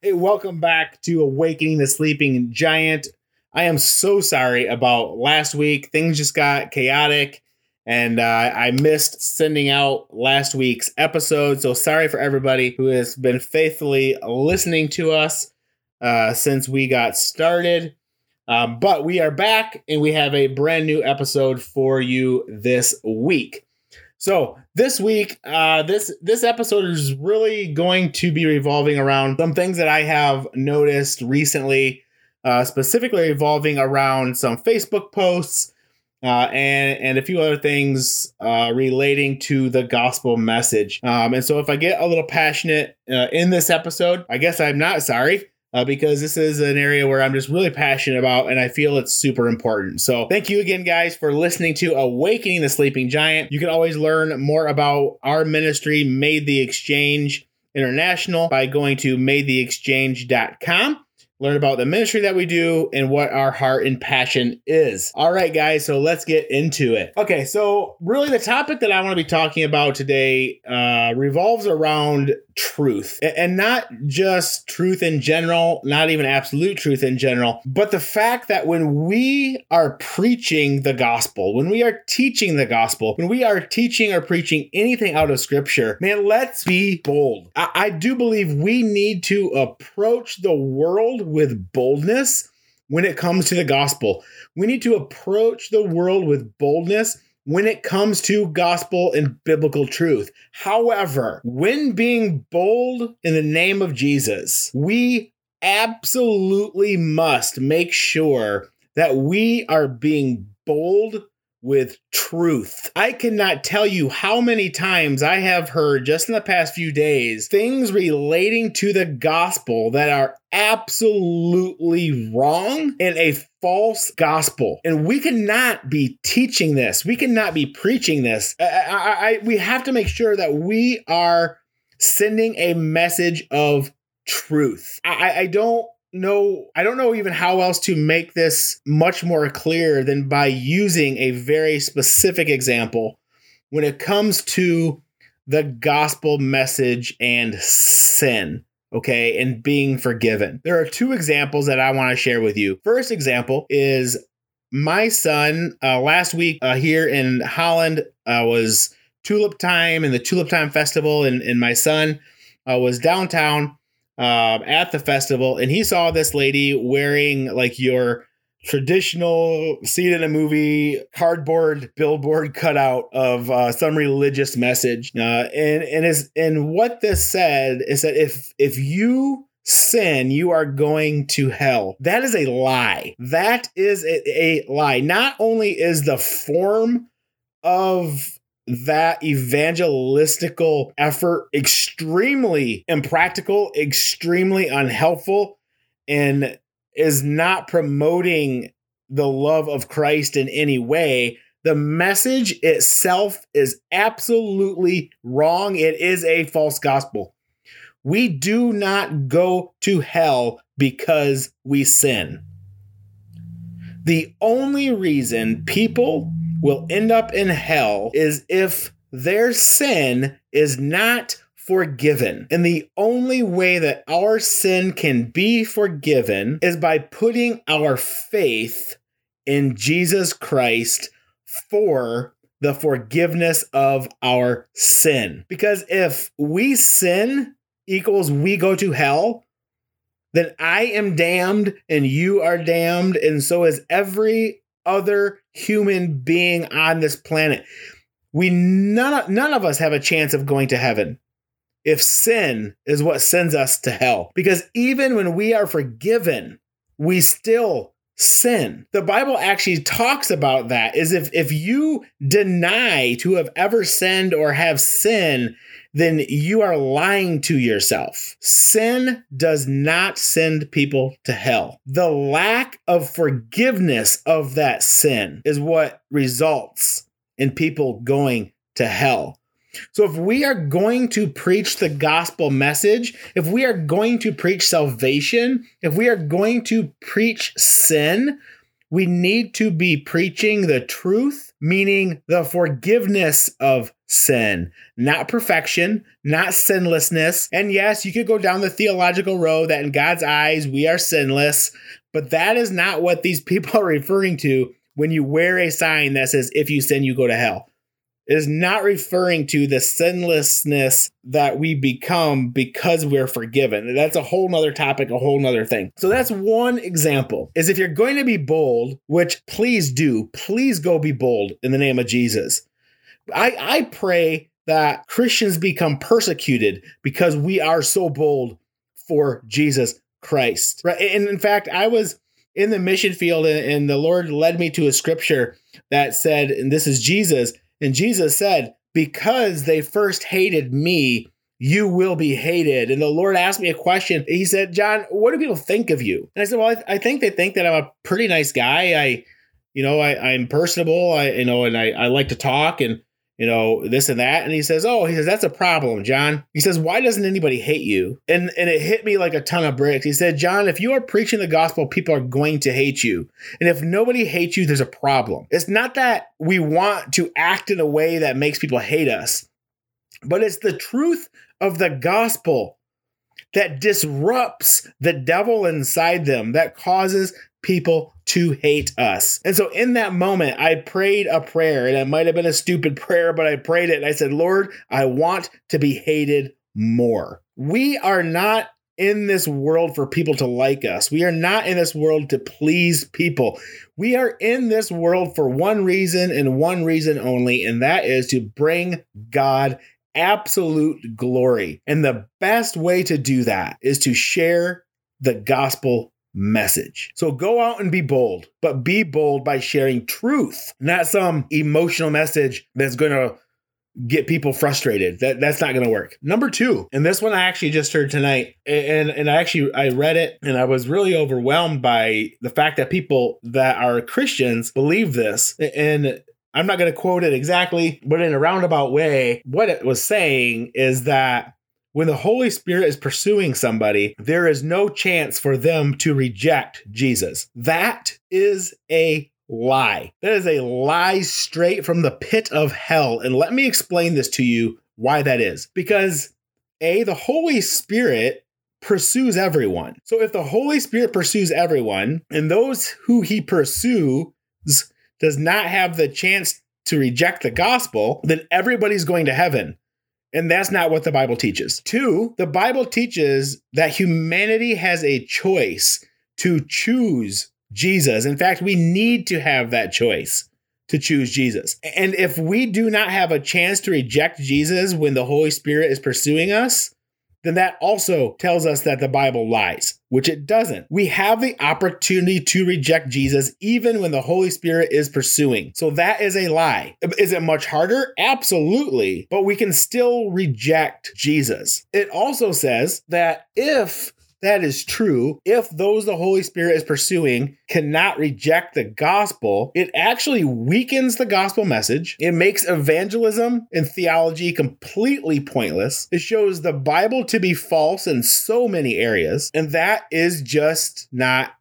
Hey, welcome back to Awakening the Sleeping Giant. I am so sorry about last week. Things just got chaotic and uh, I missed sending out last week's episode. So sorry for everybody who has been faithfully listening to us uh, since we got started. Um, but we are back and we have a brand new episode for you this week. So this week, uh, this this episode is really going to be revolving around some things that I have noticed recently, uh, specifically revolving around some Facebook posts uh, and and a few other things uh, relating to the gospel message. Um, and so, if I get a little passionate uh, in this episode, I guess I'm not sorry uh, because this is an area where I'm just really passionate about and I feel it's super important. So, thank you again, guys, for listening to Awakening the Sleeping Giant. You can always learn more about our ministry, Made the Exchange International, by going to madetheexchange.com learn about the ministry that we do and what our heart and passion is. All right, guys, so let's get into it. Okay, so really the topic that I want to be talking about today uh, revolves around truth and not just truth in general, not even absolute truth in general, but the fact that when we are preaching the gospel, when we are teaching the gospel, when we are teaching or preaching anything out of scripture, man, let's be bold. I, I do believe we need to approach the world with boldness when it comes to the gospel. We need to approach the world with boldness when it comes to gospel and biblical truth. However, when being bold in the name of Jesus, we absolutely must make sure that we are being bold with truth. I cannot tell you how many times I have heard just in the past few days things relating to the gospel that are absolutely wrong and a false gospel. And we cannot be teaching this. We cannot be preaching this. I, I, I, we have to make sure that we are sending a message of truth. I, I don't know I don't know even how else to make this much more clear than by using a very specific example when it comes to the gospel message and sin okay and being forgiven. There are two examples that i want to share with you. First example is my son uh, last week uh, here in holland uh, was tulip time and the tulip time festival and, and my son uh, was downtown um, at the festival, and he saw this lady wearing like your traditional see in a movie cardboard billboard cutout of uh, some religious message. Uh, and and is and what this said is that if if you sin you are going to hell. That is a lie. That is a, a lie. Not only is the form of that evangelistical effort extremely impractical, extremely unhelpful, and is not promoting the love of Christ in any way. The message itself is absolutely wrong. It is a false gospel. We do not go to hell because we sin. The only reason people will end up in hell is if their sin is not forgiven. And the only way that our sin can be forgiven is by putting our faith in Jesus Christ for the forgiveness of our sin. Because if we sin equals we go to hell, then I am damned and you are damned, and so is every other human being on this planet. We none none of us have a chance of going to heaven if sin is what sends us to hell. Because even when we are forgiven, we still sin. The Bible actually talks about that is if if you deny to have ever sinned or have sin, then you are lying to yourself. Sin does not send people to hell. The lack of forgiveness of that sin is what results in people going to hell. So, if we are going to preach the gospel message, if we are going to preach salvation, if we are going to preach sin, we need to be preaching the truth, meaning the forgiveness of sin, not perfection, not sinlessness. And yes, you could go down the theological road that in God's eyes we are sinless, but that is not what these people are referring to when you wear a sign that says, if you sin, you go to hell. Is not referring to the sinlessness that we become because we're forgiven. That's a whole nother topic, a whole nother thing. So that's one example. Is if you're going to be bold, which please do, please go be bold in the name of Jesus. I, I pray that Christians become persecuted because we are so bold for Jesus Christ. Right. And in fact, I was in the mission field and, and the Lord led me to a scripture that said, and this is Jesus and Jesus said, Because they first hated me, you will be hated. And the Lord asked me a question. He said, John, what do people think of you? And I said, Well, I, I think they think that I'm a pretty nice guy. I, you know, I, I'm personable. I, you know, and I, I like to talk and you know, this and that. And he says, Oh, he says, that's a problem, John. He says, Why doesn't anybody hate you? And and it hit me like a ton of bricks. He said, John, if you are preaching the gospel, people are going to hate you. And if nobody hates you, there's a problem. It's not that we want to act in a way that makes people hate us, but it's the truth of the gospel that disrupts the devil inside them, that causes people to hate us. And so in that moment, I prayed a prayer, and it might have been a stupid prayer, but I prayed it. And I said, Lord, I want to be hated more. We are not in this world for people to like us. We are not in this world to please people. We are in this world for one reason and one reason only, and that is to bring God absolute glory. And the best way to do that is to share the gospel message. So go out and be bold, but be bold by sharing truth, not some emotional message that's going to get people frustrated. That that's not going to work. Number 2, and this one I actually just heard tonight and and I actually I read it and I was really overwhelmed by the fact that people that are Christians believe this and I'm not going to quote it exactly, but in a roundabout way, what it was saying is that when the Holy Spirit is pursuing somebody, there is no chance for them to reject Jesus. That is a lie. That is a lie straight from the pit of hell. And let me explain this to you why that is. Because A, the Holy Spirit pursues everyone. So if the Holy Spirit pursues everyone, and those who he pursues does not have the chance to reject the gospel, then everybody's going to heaven. And that's not what the Bible teaches. Two, the Bible teaches that humanity has a choice to choose Jesus. In fact, we need to have that choice to choose Jesus. And if we do not have a chance to reject Jesus when the Holy Spirit is pursuing us, then that also tells us that the Bible lies, which it doesn't. We have the opportunity to reject Jesus even when the Holy Spirit is pursuing. So that is a lie. Is it much harder? Absolutely. But we can still reject Jesus. It also says that if that is true, if those the Holy Spirit is pursuing cannot reject the gospel, it actually weakens the gospel message. It makes evangelism and theology completely pointless. It shows the Bible to be false in so many areas, and that is just not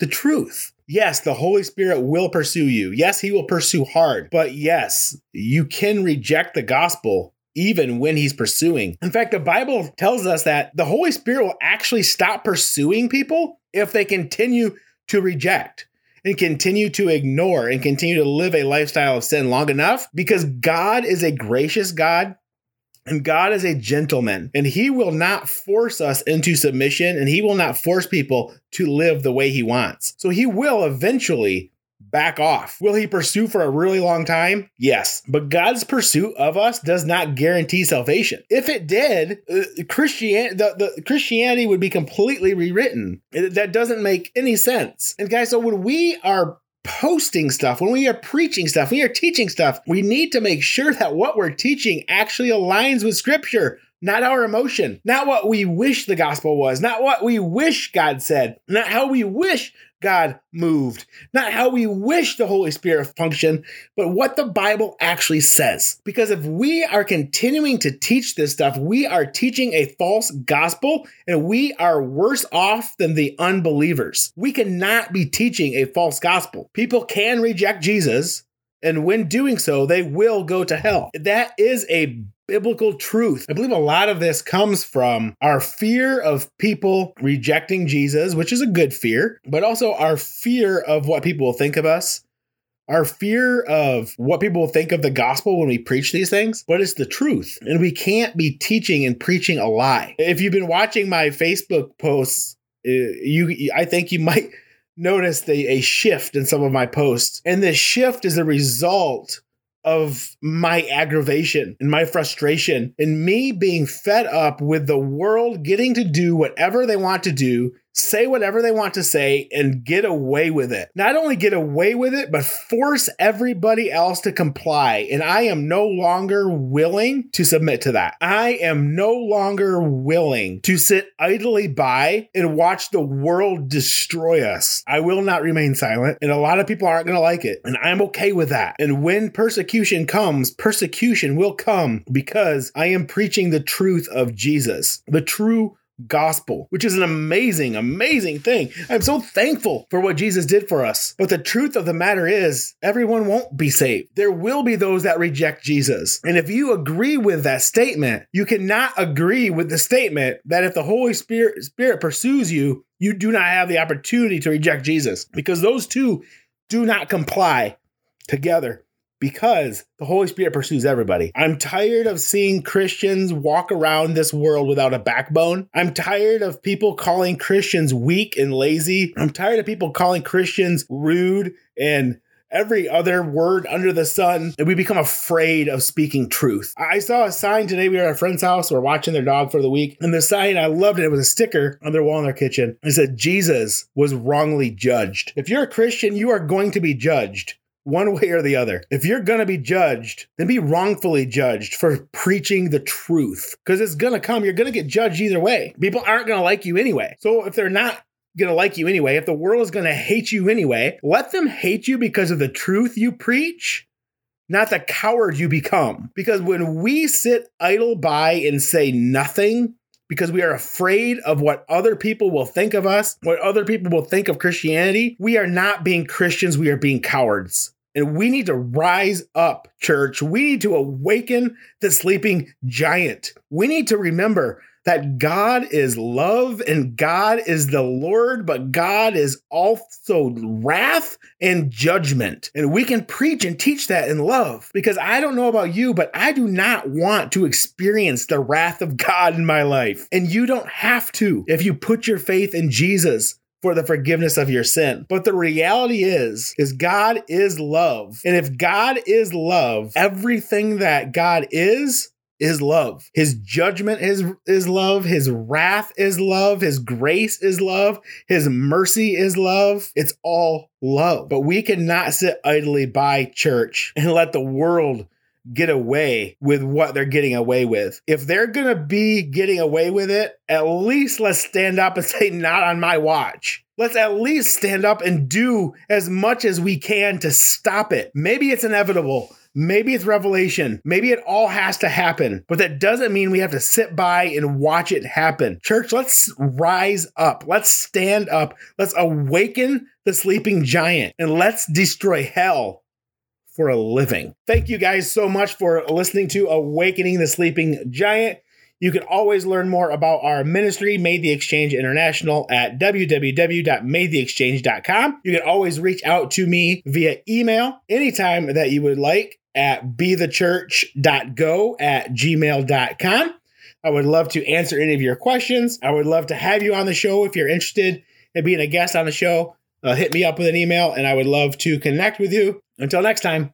the truth. Yes, the Holy Spirit will pursue you. Yes, he will pursue hard. But yes, you can reject the gospel even when he's pursuing. In fact, the Bible tells us that the Holy Spirit will actually stop pursuing people if they continue to reject and continue to ignore and continue to live a lifestyle of sin long enough because God is a gracious God and God is a gentleman, and He will not force us into submission, and He will not force people to live the way He wants. So He will eventually back off. Will he pursue for a really long time? Yes. But God's pursuit of us does not guarantee salvation. If it did, uh, Christianity the, the Christianity would be completely rewritten. That doesn't make any sense. And guys, so when we are posting stuff, when we are preaching stuff, we are teaching stuff, we need to make sure that what we're teaching actually aligns with scripture not our emotion, not what we wish the gospel was, not what we wish God said, not how we wish God moved, not how we wish the Holy Spirit function, but what the Bible actually says. Because if we are continuing to teach this stuff, we are teaching a false gospel and we are worse off than the unbelievers. We cannot be teaching a false gospel. People can reject Jesus And when doing so, they will go to hell. That is a biblical truth. I believe a lot of this comes from our fear of people rejecting Jesus, which is a good fear, but also our fear of what people will think of us. Our fear of what people will think of the gospel when we preach these things, but it's the truth. And we can't be teaching and preaching a lie. If you've been watching my Facebook posts, uh, you I think you might notice a, a shift in some of my posts. And this shift is a result of my aggravation and my frustration and me being fed up with the world getting to do whatever they want to do say whatever they want to say and get away with it. Not only get away with it, but force everybody else to comply. And I am no longer willing to submit to that. I am no longer willing to sit idly by and watch the world destroy us. I will not remain silent, and a lot of people aren't going to like it. And I'm okay with that. And when persecution comes, persecution will come because I am preaching the truth of Jesus, the true gospel, which is an amazing, amazing thing. I'm so thankful for what Jesus did for us. But the truth of the matter is, everyone won't be saved. There will be those that reject Jesus. And if you agree with that statement, you cannot agree with the statement that if the Holy Spirit, Spirit pursues you, you do not have the opportunity to reject Jesus because those two do not comply together because the Holy Spirit pursues everybody. I'm tired of seeing Christians walk around this world without a backbone. I'm tired of people calling Christians weak and lazy. I'm tired of people calling Christians rude and every other word under the sun, and we become afraid of speaking truth. I saw a sign today. We were at a friend's house. We are watching their dog for the week, and the sign I loved it. It was a sticker on their wall in their kitchen. It said Jesus was wrongly judged. If you're a Christian, you are going to be judged one way or the other. If you're going to be judged, then be wrongfully judged for preaching the truth because it's going to come. You're going to get judged either way. People aren't going to like you anyway. So if they're not going to like you anyway, if the world is going to hate you anyway, let them hate you because of the truth you preach. Not the coward you become. Because when we sit idle by and say nothing, because we are afraid of what other people will think of us, what other people will think of Christianity, we are not being Christians, we are being cowards. And we need to rise up, church. We need to awaken the sleeping giant. We need to remember that God is love and God is the Lord, but God is also wrath and judgment. And we can preach and teach that in love because I don't know about you, but I do not want to experience the wrath of God in my life. And you don't have to if you put your faith in Jesus for the forgiveness of your sin. But the reality is, is God is love. And if God is love, everything that God is is love. His judgment is, is love. His wrath is love. His grace is love. His mercy is love. It's all love. But we cannot sit idly by church and let the world get away with what they're getting away with. If they're going to be getting away with it, at least let's stand up and say, not on my watch. Let's at least stand up and do as much as we can to stop it. Maybe it's inevitable. Maybe it's revelation. Maybe it all has to happen, but that doesn't mean we have to sit by and watch it happen. Church, let's rise up. Let's stand up. Let's awaken the sleeping giant and let's destroy hell for a living. Thank you guys so much for listening to Awakening the Sleeping Giant. You can always learn more about our ministry, Made the Exchange International, at www.madetheexchange.com. You can always reach out to me via email anytime that you would like at bethechurch.go at gmail.com. I would love to answer any of your questions. I would love to have you on the show if you're interested in being a guest on the show. Uh, hit me up with an email and I would love to connect with you. Until next time.